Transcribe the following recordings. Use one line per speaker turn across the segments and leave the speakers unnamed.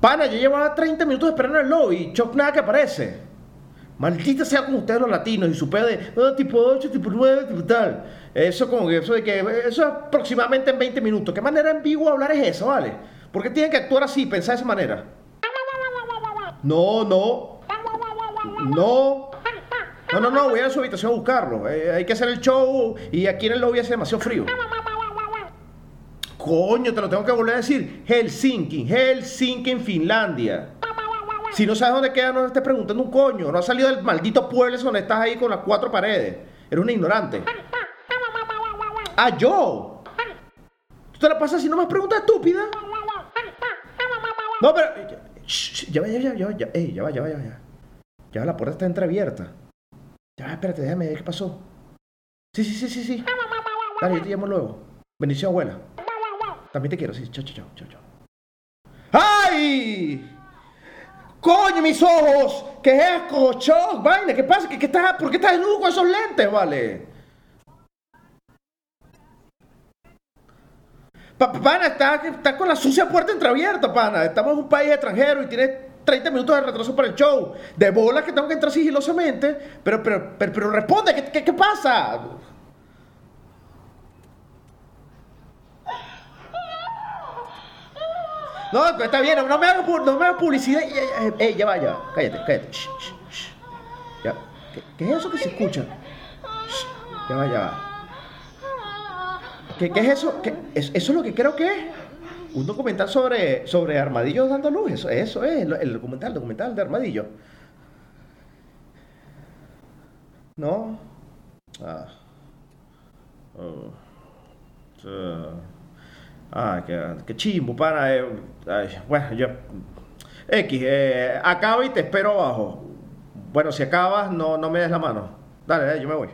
Pana, yo llevaba 30 minutos esperando en el lobby. Choc nada que aparece. Maldita sea con ustedes los latinos y su pedo de "Ah, tipo 8, tipo 9, tipo tal. Eso como que eso de que eso es aproximadamente en 20 minutos. ¿Qué manera en hablar es esa, vale? ¿Por qué tienen que actuar así, pensar de esa manera? No, no. No. No, no, no, voy a su habitación a buscarlo. Eh, hay que hacer el show y aquí en el lobby hace demasiado frío. Coño, te lo tengo que volver a decir. Helsinki, Helsinki en Finlandia. Si no sabes dónde queda, no estés preguntando un coño. No has salido del maldito pueblo donde estás ahí con las cuatro paredes. Eres un ignorante. Ah, yo. ¿Tú te la pasas haciendo más preguntas estúpidas? No, pero. Ya va, ya va, ya va, ya va. Ey, ya va, ya va, ya va. Ya va, la puerta está entreabierta. Ya va, espérate, déjame ver qué pasó. Sí, sí, sí, sí, sí. Dale, yo te llamo luego. Bendición, abuela. También te quiero, sí. Chao, chao, chao, chao. ¡Ay! ¡Coño, mis ojos! ¿Qué asco? ¡Choc! ¡Vaina! ¿Qué pasa? ¿Qué, qué estás, ¿Por qué estás desnudo con esos lentes, vale? Pa- pana, estás está con la sucia puerta entreabierta, pana. Estamos en un país extranjero y tienes 30 minutos de retraso para el show. De bolas que tengo que entrar sigilosamente. Pero, pero, pero, pero responde, ¿qué, qué, qué pasa? No, está bien, no me hagas, no me publicidad. Ey, ya va, ya va. Cállate, cállate. ¿Qué, es eso que se escucha? Ya va, ya. ¿Qué, es eso? ¿Qué- es- eso es lo que creo que es. Un documental sobre, sobre armadillos dando luz. Eso, eso es, el, el documental, documental de armadillo. ¿No? Ah. Oh. Ah. Ah, qué, qué chimbo, pana. eh, bueno, yo. X, eh, acaba y te espero abajo. Bueno, si acabas, no, no me des la mano. Dale, dale, yo me voy.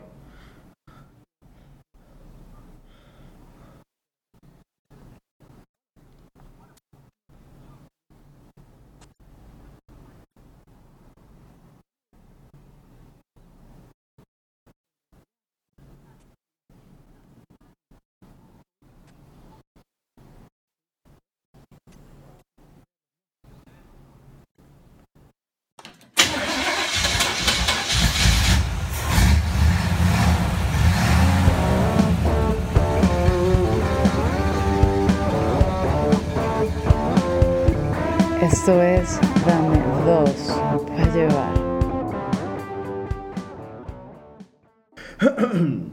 Esto es Dame dos para llevar.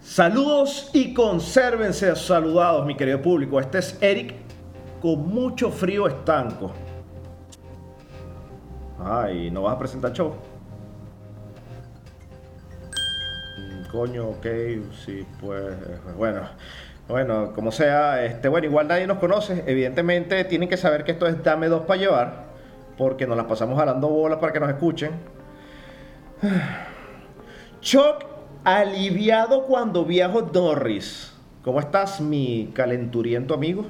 Saludos y consérvense saludados, mi querido público. Este es Eric con mucho frío estanco. Ay, ¿no vas a presentar show? Mm, Coño, ok, sí, pues, bueno, bueno, como sea, este, bueno, igual nadie nos conoce, evidentemente tienen que saber que esto es Dame Dos para llevar, porque nos las pasamos jalando bolas para que nos escuchen. Choc aliviado cuando viajo Norris. ¿Cómo estás, mi calenturiento amigo?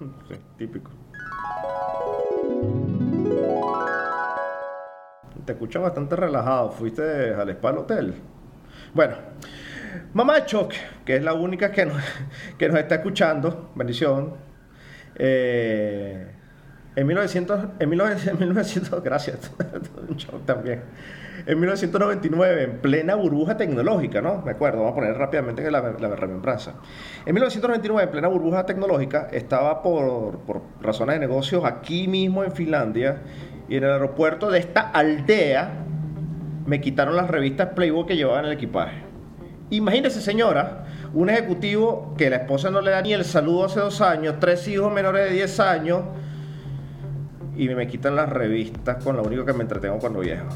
Sí, típico. Te escucho bastante relajado. ¿Fuiste al spa al hotel? Bueno, mamá Choc, que es la única que nos, que nos está escuchando, bendición. Eh, en 1900, en 1900, en 1900 gracias, Choc también. En 1999, en plena burbuja tecnológica, ¿no? Me acuerdo, vamos a poner rápidamente la, la remembranza. En 1999, en plena burbuja tecnológica, estaba por, por razones de negocios aquí mismo en Finlandia y en el aeropuerto de esta aldea me quitaron las revistas Playboy que llevaba en el equipaje. Imagínese, señora, un ejecutivo que la esposa no le da ni el saludo hace dos años, tres hijos menores de 10 años, y me quitan las revistas con lo único que me entretengo cuando viejo.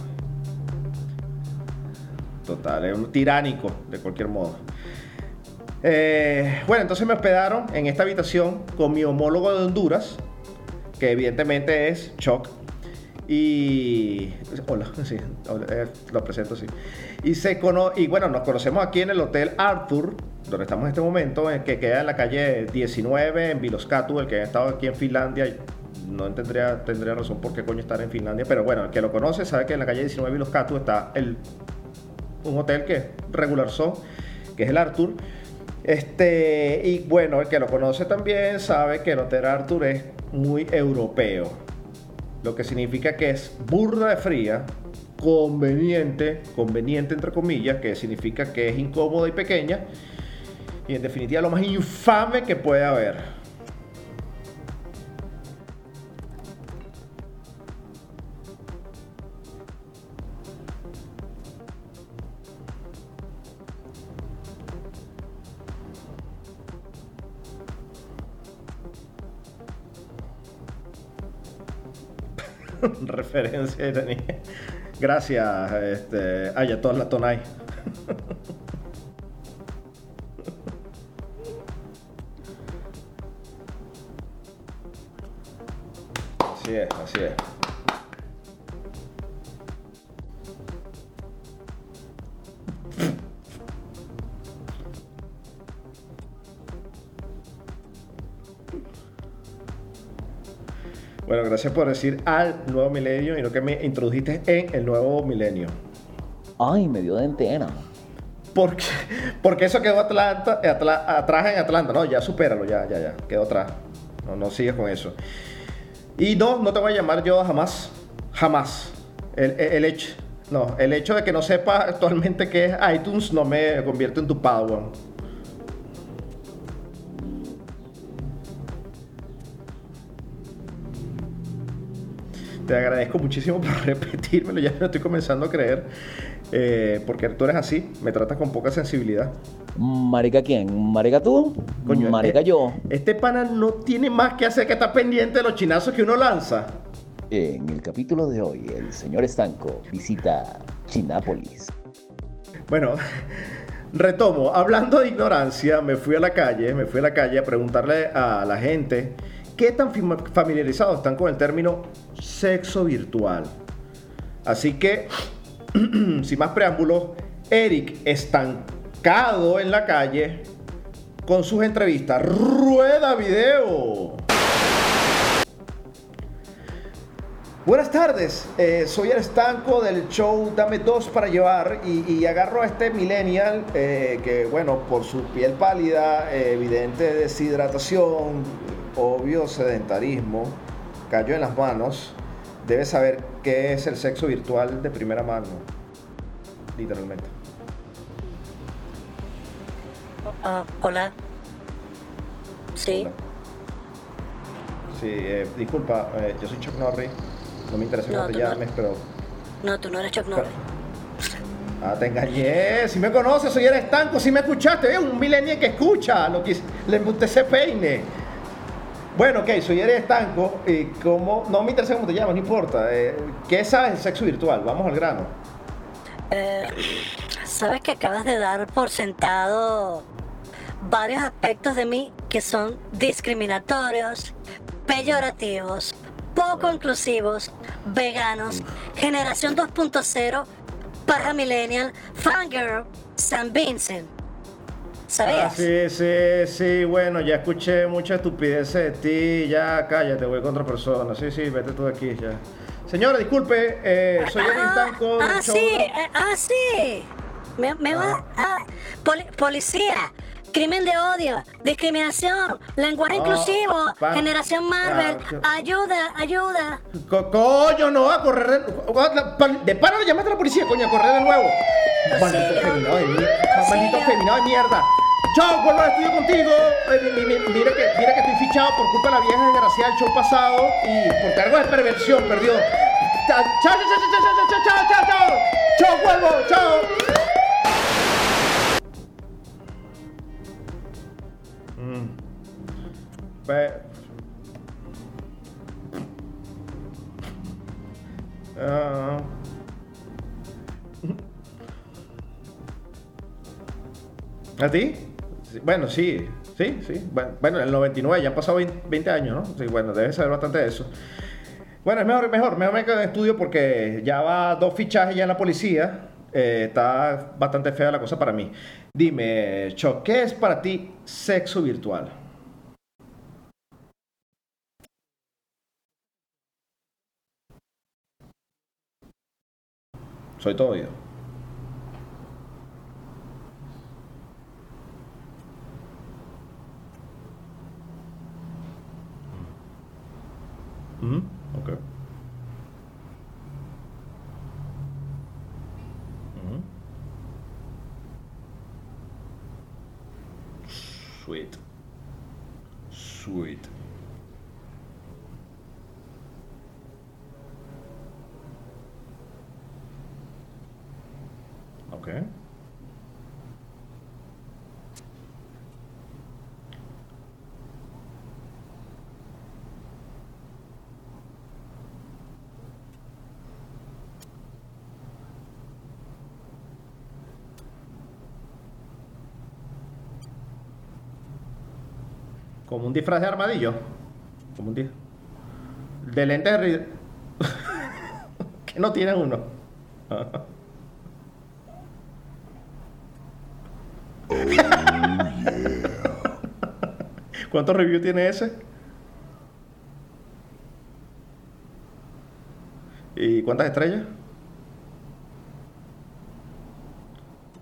Total, es un tiránico, de cualquier modo. Eh, bueno, entonces me hospedaron en esta habitación con mi homólogo de Honduras, que evidentemente es Choc. Y. Hola, sí, eh, lo presento así. Y, se cono y bueno, nos conocemos aquí en el Hotel Arthur, donde estamos en este momento, eh, que queda en la calle 19, en Viloscatu, el que ha estado aquí en Finlandia. No tendría, tendría razón por qué coño estar en Finlandia, pero bueno, el que lo conoce sabe que en la calle 19 Viloscatu está el un hotel que es regular son, que es el Arthur. Este, y bueno, el que lo conoce también sabe que el Hotel Arthur es muy europeo. Lo que significa que es burda de fría, conveniente, conveniente entre comillas, que significa que es incómoda y pequeña. Y en definitiva lo más infame que puede haber. referencia tenía. Gracias, este, la Tonay. Gracias por decir al nuevo milenio y no que me introdujiste en el nuevo milenio.
Ay, me dio de entera.
Porque, porque eso quedó Atlanta, atrás en Atlanta. No, ya supéralo, ya, ya, ya. Quedó atrás. No, no sigues con eso. Y no, no te voy a llamar yo jamás. Jamás. El, hecho. No, el hecho de que no sepa actualmente qué es iTunes no me convierte en tu Padawan. Te agradezco muchísimo por repetírmelo, ya lo estoy comenzando a creer. Eh, porque tú eres así, me tratas con poca sensibilidad.
¿Marica quién? ¿Marica tú?
Coño,
¿Marica
eh,
yo?
Este pana no tiene más que hacer que estar pendiente de los chinazos que uno lanza.
En el capítulo de hoy, el señor Estanco visita Chinápolis.
Bueno, retomo. Hablando de ignorancia, me fui a la calle, me fui a la calle a preguntarle a la gente qué tan familiarizados están con el término sexo virtual. Así que, sin más preámbulos, Eric estancado en la calle con sus entrevistas. ¡Rueda video! Buenas tardes, eh, soy el estanco del show Dame Dos para Llevar y, agarro a este millennial eh, que, bueno, por su piel pálida, eh, evidente deshidratación, obvio sedentarismo, cayó en las manos, debe saber qué es el sexo virtual de primera mano, literalmente.
Ah, hola. Sí.
Sí, eh, disculpa, eh, yo soy Chuck Norris. No me interesa cómo te llames, pero.
No, tú no eres Chuck Norris.
Ah, te engañé. Si me conoces, soy el estanco. Si me escuchaste, es un millennial que escucha lo que le usted se peine. Bueno, ok, soy Eres Estanco. Y como, no me interesa cómo te llamas, no importa. Eh, ¿Qué sabes del sexo virtual? Vamos al grano.
Eh, sabes que acabas de dar por sentado varios aspectos de mí que son discriminatorios, peyorativos, poco inclusivos, veganos, generación 2.0, para millennial, fangirl, San Vincent.
Ah, sí, sí, sí, bueno, ya escuché mucha estupidez de ti, ya cállate, voy con otra persona. Sí, sí, vete tú de aquí ya. Señora, disculpe, eh, soy el Tanco.
Ah, sí, eh, ah, sí. Me, me va. Ah, policía, crimen de odio, discriminación, lenguaje inclusivo, generación Marvel, ayuda, ayuda.
coño, no, a correr. De, paro le llamaste a la policía, coño, a correr de nuevo. Maldito feminado de maldito feminado de mierda. Chao, vuelvo al estudio contigo. Mira que, mira que estoy fichado por culpa de la vieja desgraciada del show pasado y por cargo de perversión, perdió. Chao, chao, chao, chao, chao, chao, chao, chao. Chao, vuelvo, chao. Mm. Uh. ¿A ti? Bueno, sí, sí, sí. Bueno, en el 99 ya han pasado 20, años, ¿no? Sí, bueno, debe saber bastante de eso. Bueno, es mejor, mejor, mejor me quedo en estudio porque ya va dos fichajes ya en la policía. Eh, está bastante fea la cosa para mí. Dime, Choc, ¿qué es para ti sexo virtual? Soy todo oído. Ujú, Ok. Ujú. Sweet. Sweet. Ok. Como un disfraz de armadillo. Como un disfraz. De lentes de que no tienen uno. ¿Cuántos reviews tiene ese? ¿Y cuántas estrellas?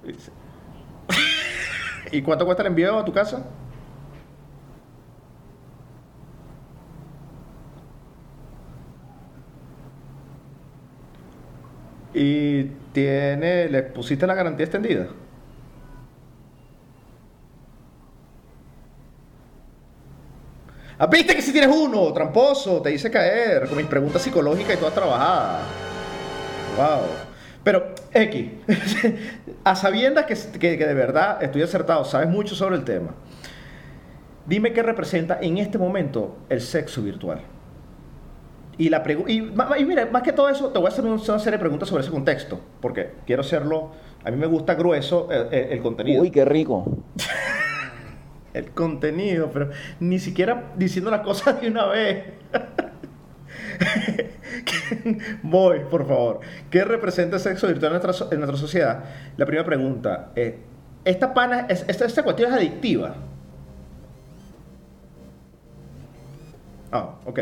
¿Y cuánto cuesta el envío a tu casa? ¿Y tiene, le pusiste la garantía extendida? Ah, viste que si tienes uno, tramposo, te hice caer con mis preguntas psicológicas y todas trabajadas. Wow. Pero, X, a sabiendas que, que- que de verdad estoy acertado, sabes mucho sobre el tema, dime qué representa en este momento el sexo virtual. Y, la y, y mira, más que todo eso, te voy a hacer un- una serie de preguntas sobre ese contexto, porque quiero hacerlo, a mí me gusta grueso eh, eh, el, contenido.
Uy, qué rico.
El contenido, pero ni siquiera diciendo las cosas de una vez. Voy, por favor. ¿Qué representa el sexo virtual en nuestra, en nuestra sociedad? La primera pregunta. eh, ¿Esta pana, es- esta, esta cuestión es adictiva? Ah, ok.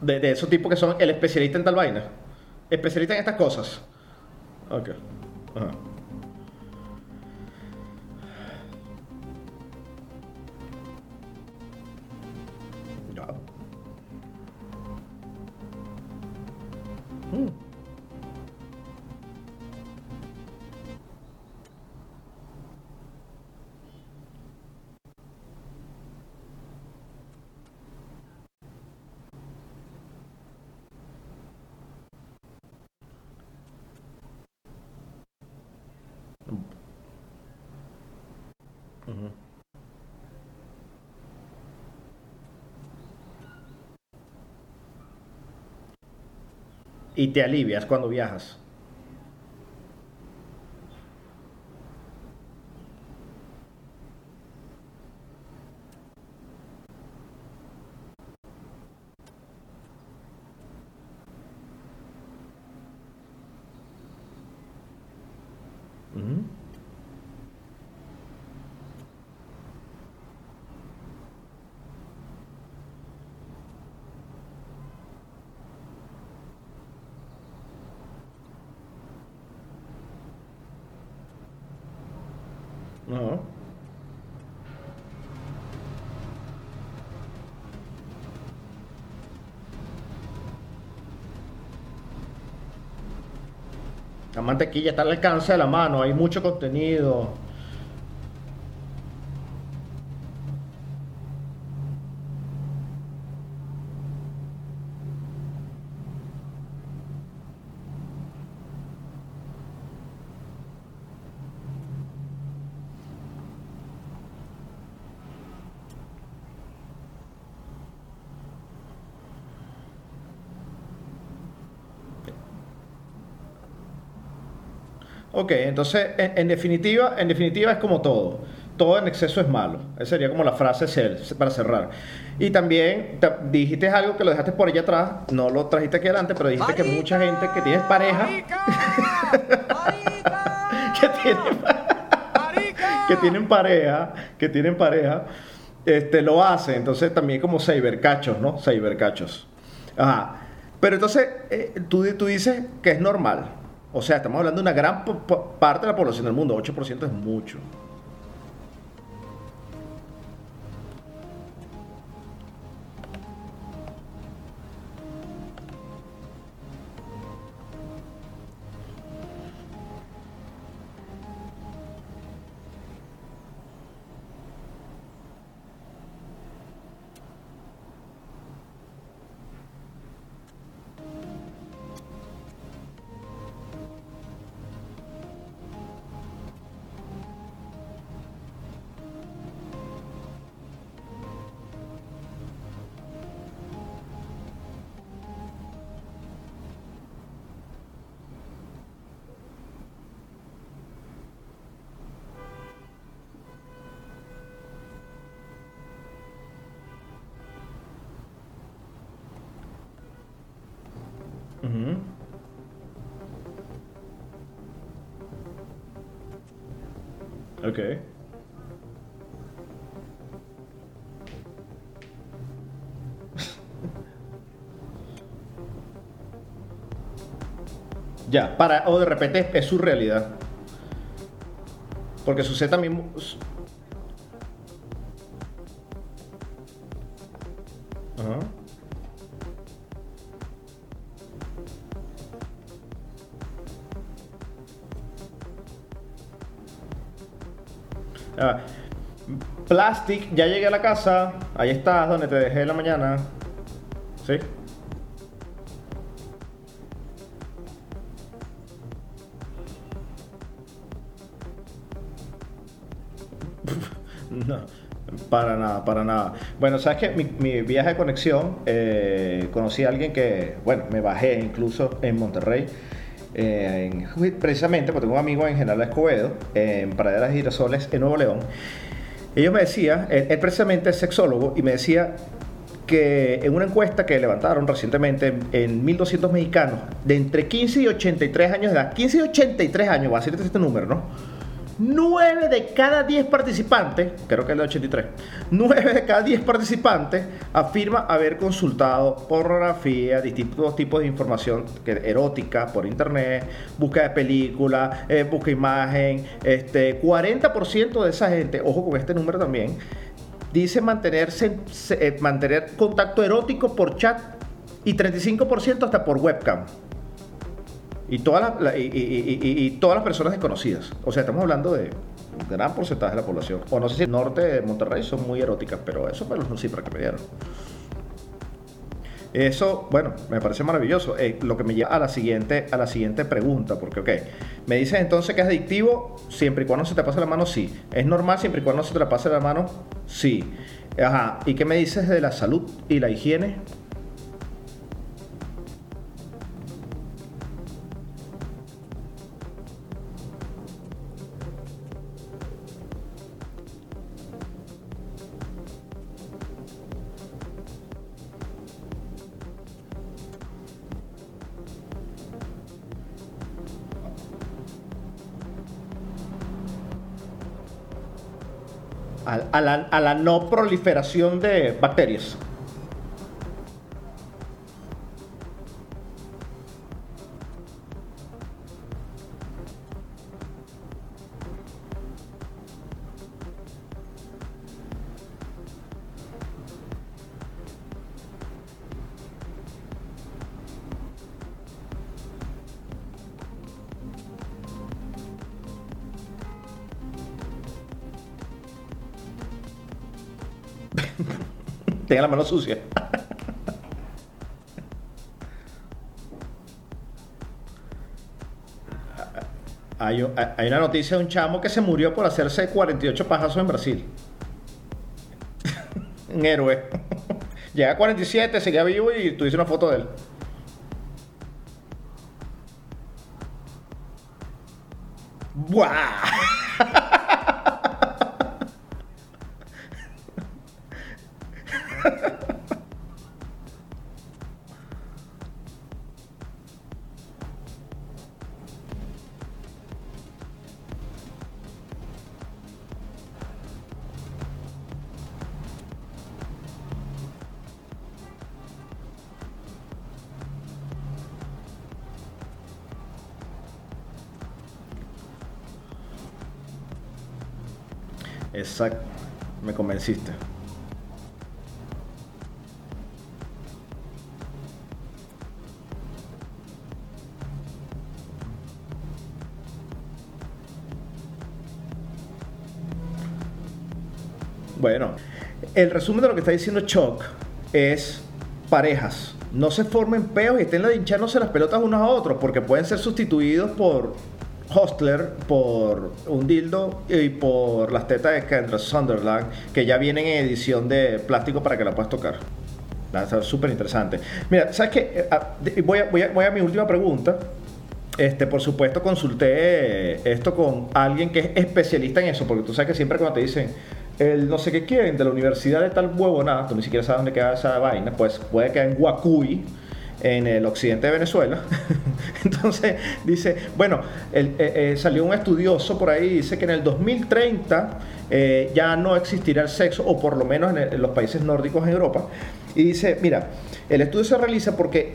De, de esos tipos que son el especialista en tal vaina. Especialista en estas cosas. Ok. Ajá. Y te alivias cuando viajas. Ujú. No. La mantequilla está al alcance de la mano, hay mucho contenido. Ok, entonces, en, en definitiva, en definitiva es como todo. Todo en exceso es malo. Esa sería como la frase para cerrar. Y también te- dijiste algo que lo dejaste por allá atrás, no lo trajiste aquí adelante, pero dijiste que mucha gente que tiene pareja, que tiene que tienen pareja, que tienen pareja, este, lo hace. Entonces también como cybercachos, ¿no? Cybercachos. Ajá. Pero entonces, eh, tú, tú dices que es normal. O sea, estamos hablando de una gran parte de la población del mundo. 8% es mucho. Ok. ya, para, o de repente es su realidad. Porque sucede también... Ajá. Ah, plastic, ya llegué a la casa. Ahí estás, donde te dejé en la mañana. ¿Sí? no, para nada, para nada. Bueno, sabes que mi, viaje de conexión, eh, conocí a alguien que, bueno, me bajé incluso en Monterrey. Eh, precisamente porque tengo un amigo en General Escobedo, en Praderas Girasoles, en Nuevo León. Ellos me decía, él, precisamente es sexólogo, y me decía que en una encuesta que levantaron recientemente en 1200 mexicanos de entre 15 y 83 años de edad, 15 y 83 años, va a ser este número, ¿no? 9 de cada 10 participantes, creo que es el 83, 9 de cada 10 participantes afirma haber consultado pornografía, distintos tipos de información erótica por internet, búsqueda de películas, eh, busca imagen. Este, 40% de esa gente, ojo con este número también, dice mantenerse, eh, mantener contacto erótico por chat y 35% hasta por webcam. Y todas, las, y, todas las personas desconocidas. O sea, estamos hablando de un gran porcentaje de la población. O no sé si el norte de Monterrey son muy eróticas, pero eso fue la cifra que me dieron. Eso, bueno, me parece maravilloso. Eh, lo que me lleva a la siguiente, a la siguiente pregunta, porque, ok, me dices entonces que es adictivo siempre y cuando se te pase la mano, sí. ¿Es normal siempre y cuando se te la pase la mano? Sí. Ajá. ¿Y qué me dices de la salud y la higiene? A, la, no proliferación de bacterias. La mano sucia. Hay, una noticia de un chamo que se murió por hacerse 48 pajazos en Brasil. un héroe. Llega a 47, seguía vivo y tú una foto de él. ¡Buah! Exacto. Me convenciste. Bueno, el resumen de lo que está diciendo Chuck es parejas. No se formen peos y estén hinchándose las pelotas unos a otros porque pueden ser sustituidos por Hostler, por un dildo y por las tetas de Kendra Sunderland que ya vienen en edición de plástico para que la puedas tocar. Ser súper interesante. Mira, ¿sabes qué? Eh, ah, voy a, voy, a, voy a mi última pregunta. Este, por supuesto, consulté esto con alguien que es especialista en eso, porque tú sabes que siempre cuando te dicen, el no sé qué quieren de la universidad de tal huevo, nada, tú ni siquiera sabes dónde queda esa vaina, pues puede quedar en Guacuy, en el occidente de Venezuela. Entonces dice, bueno, eh, eh, salió un estudioso por ahí, dice que en el 2030 eh, ya no existirá el sexo, o por lo menos en, los países nórdicos en Europa. Y dice, mira, el estudio se realiza porque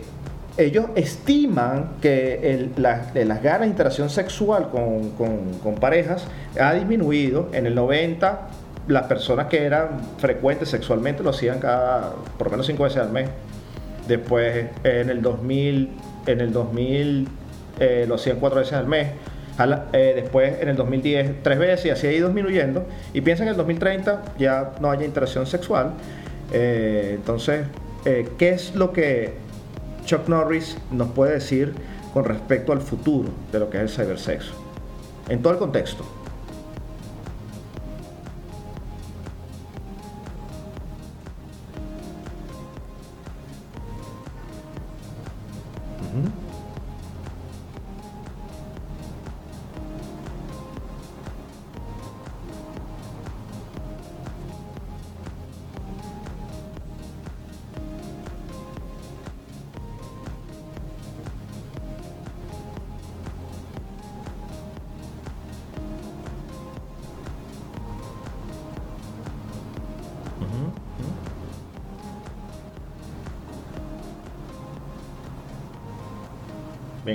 ellos estiman que las ganas de interacción sexual con, con parejas ha disminuido en el 90 las personas que eran frecuentes sexualmente lo hacían cada, por lo menos cinco veces al mes. Después, en el 2000, en el 2000 eh, lo hacían cuatro veces al mes. Eh, después, en el 2010, tres veces y así ha ido disminuyendo. Y piensan que en el 2030 ya no haya interacción sexual. Eh, entonces, ¿qué es lo que Chuck Norris nos puede decir con respecto al futuro de lo que es el cibersexo? En todo el contexto. Bien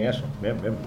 eso, bien, bien. A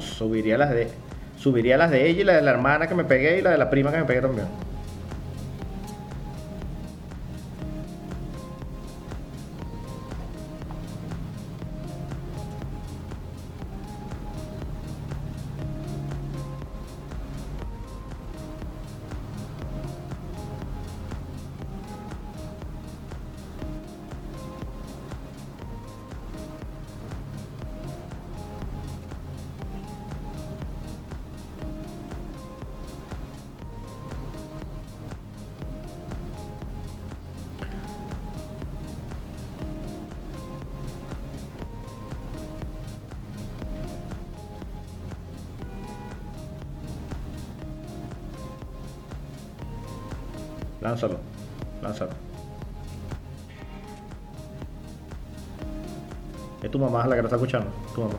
subiría las de subiría las de ella y la de la hermana que me pegué y la de la prima que me pegué también. Lánzalo. Lánzalo. Es tu mamá la que lo está escuchando. Tu mamá.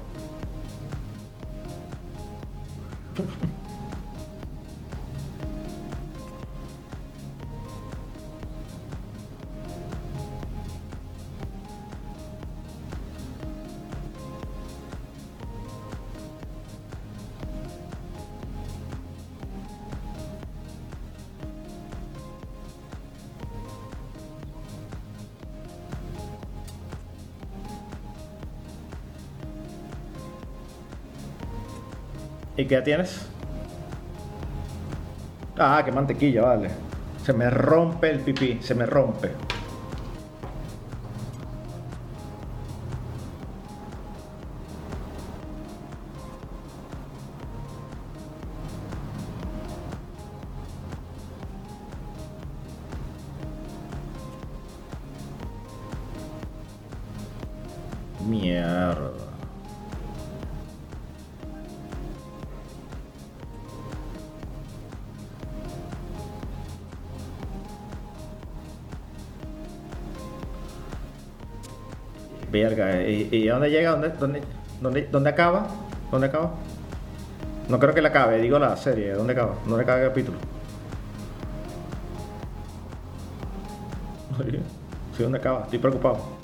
¿Y qué tienes? Ah, qué mantequilla, vale. Se me rompe el pipí, se me rompe. Mierda. Verga, ¿y, y dónde llega? ¿Dónde, dónde, dónde, dónde acaba? ¿Dónde acaba? No creo que la acabe, digo la serie. ¿Dónde acaba? ¿Dónde acaba el capítulo? Sí, ¿dónde acaba? Estoy preocupado.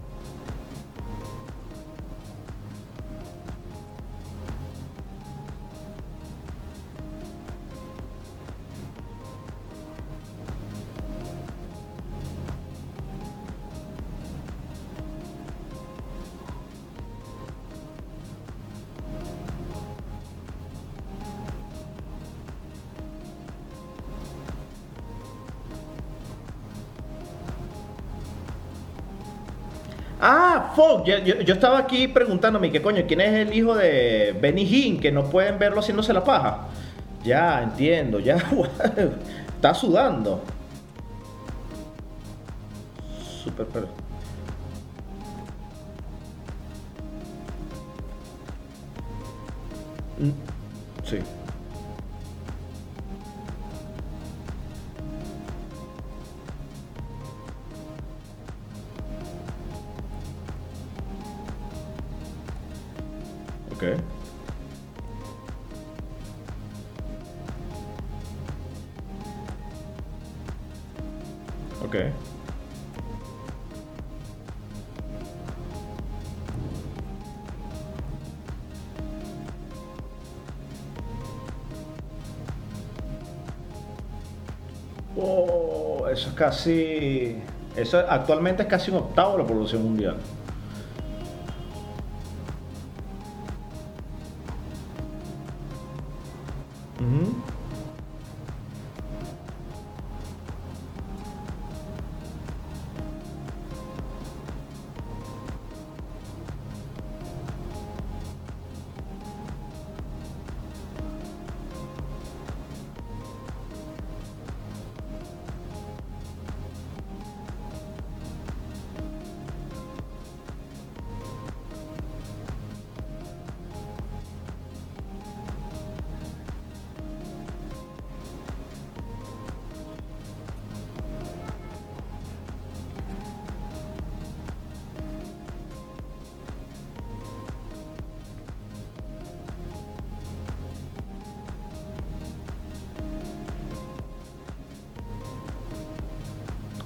Ah, fuck, yo, estaba aquí preguntándome, ¿qué coño? ¿Quién es el hijo de Benny Hinn que no pueden verlo haciéndose la paja? Ya, entiendo, ya, está sudando. Super, pero... Mm, Sí. Casi. Eso actualmente es casi un octavo de la población mundial.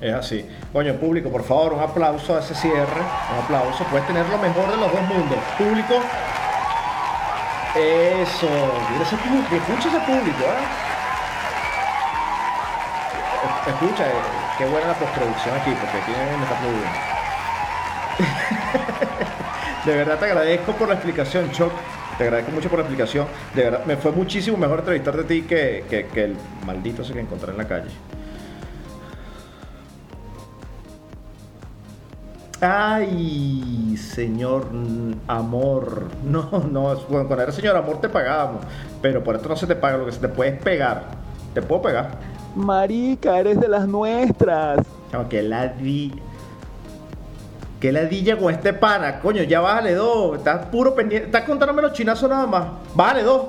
Es así. Coño, público, por favor, un aplauso a ese cierre. Un aplauso. Puedes tener lo mejor de los dos mundos. Público. Eso. Escucha ese público, ¿eh? Es- Escucha, eh, qué buena la postproducción aquí, porque aquí me está produciendo. De verdad te agradezco por la explicación, Choc. Te agradezco mucho por la explicación. De verdad, me fue muchísimo mejor entrevistarte a ti que el maldito ese que encontré en la calle. Ay, señor amor. No, no, es- bueno, cuando eres señor amor te pagábamos. Pero por esto no se te paga, lo que se te puede es pegar. Te puedo pegar.
Marica, eres de las nuestras.
Chamo, que ladilla. Que ladilla con este pana. Coño, ya bájale dos. Estás puro pendiente. Estás contándome los chinazos nada más. Bájale dos.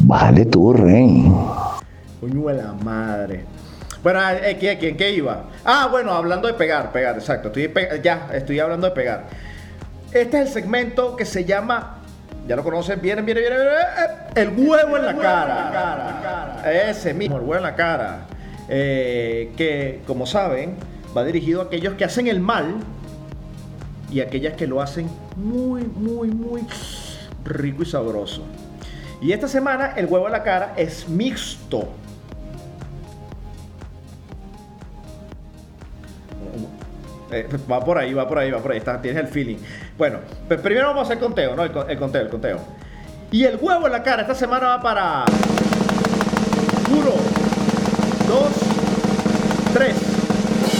Vale tú, rey.
Coño de la madre. Bueno, ¿en qué, en qué iba? Ah, bueno, hablando de pegar, pegar, exacto. Estoy ya, estoy hablando de pegar. Este es el segmento que se llama. Ya lo conocen, viene, viene, viene, viene, eh, el huevo en la cara. Ese mismo, el huevo en la cara. Eh, que, como saben, va dirigido a aquellos que hacen el mal y aquellas que lo hacen muy, muy, muy rico y sabroso. Y esta semana el huevo en la cara es mixto. Eh, va por ahí, va por ahí, va por ahí. Está, tienes el feeling. Bueno, pues primero vamos a hacer conteo, ¿no? El, co- el conteo, el conteo. Y el huevo en la cara esta semana va para. Uno, dos, tres.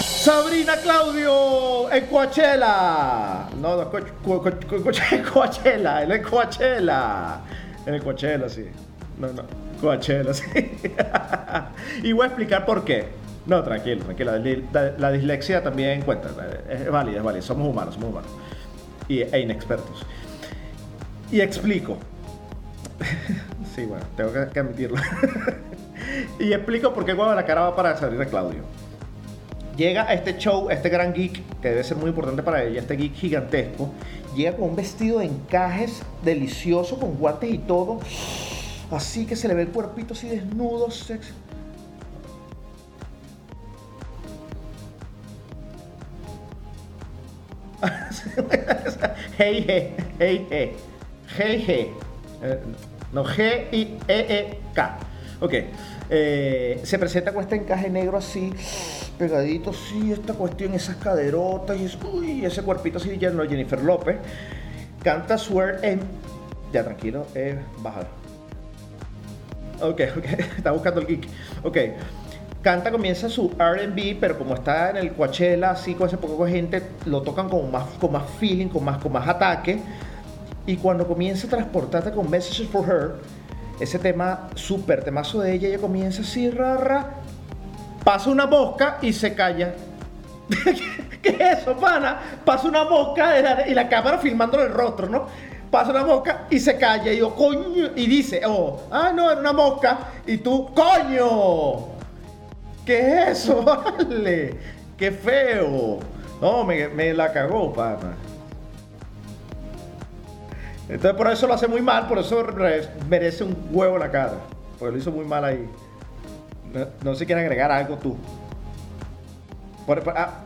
Sabrina Claudio en Coachella. No, no, Coachella, es Coachella. En el Coachella, sí. No, no, Coachella, sí. y voy a explicar por qué. No, tranquilo, tranquilo. La, dislexia también cuenta. Es válida, es válida. Somos humanos, somos humanos. Y, e inexpertos. Y explico. sí, bueno, tengo que, que admitirlo. y explico por qué cara va para Sabrina Claudio llega a este show, este gran geek, que debe ser muy importante para ella, este geek gigantesco, llega con un vestido de encajes delicioso, con guantes y todo, así que se le ve el cuerpito así desnudo, sexy. hey, hey, hey, hey, hey. Eh, no, G-I-E-E-K. Ok. Eh, se presenta con este encaje negro así, pegadito, sí, esta cuestión, esas caderotas y uy, ese cuerpito así lleno de Jennifer López. Canta Swear en. Ya, tranquilo, eh, bájalo. Ok, ok, está buscando el geek. Ok. Canta, comienza su RB, pero como está en el Coachella, así con ese poco de gente, lo tocan con más, con más feeling, con más, con más ataque. Y cuando comienza a transportarte con Messages for Her, ese tema, súper temazo de ella, ella comienza así, rara, pasa una mosca y se calla. ¿Qué es eso, pana? Pasa una mosca de la- y la cámara filmándole el rostro, ¿no? Pasa una mosca y se calla. Y yo, coño. Y dice, oh, ah, no, era una mosca. Y tú, coño. ¿Qué es eso, vale? Qué feo. No, me, la cagó, pana. Entonces por eso lo hace muy mal, por eso re- merece un huevo en la cara. Porque lo hizo muy mal ahí. No, no sé si quieres agregar algo tú. Por- por-. Ah,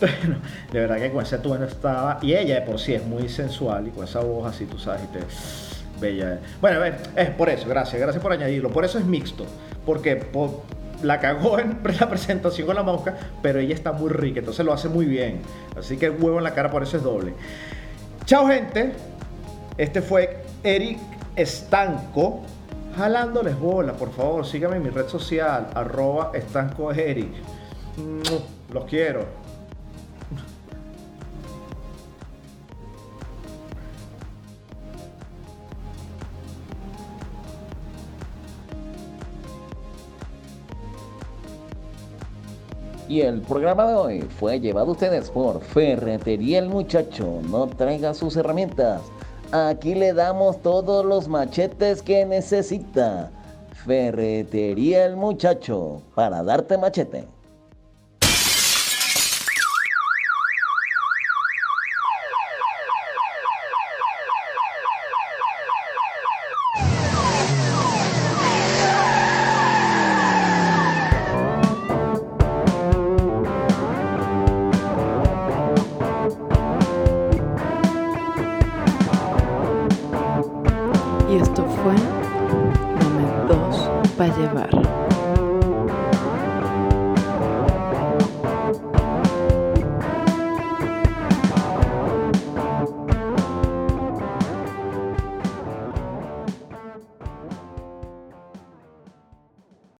Bueno, de verdad que con ese tono estaba. Y ella de por sí es muy sensual y con esa voz así, tú sabes, y te. Bella. Bueno, a ver, es por eso, gracias, gracias por añadirlo. Por eso es mixto. Porque po- la cagó en la presentación con la mosca, pero ella está muy rica, entonces lo hace muy bien. Así que el huevo en la cara por eso es doble. Chao, gente. Este fue Eric Estanco. Jalándoles bola, por favor, síganme en mi red social, arroba estanco Eric. Los quiero.
Y el programa de hoy fue llevado a ustedes por Ferretería El Muchacho. No traiga sus herramientas. Aquí le damos todos los machetes que necesita. Ferretería El Muchacho. Para darte machete.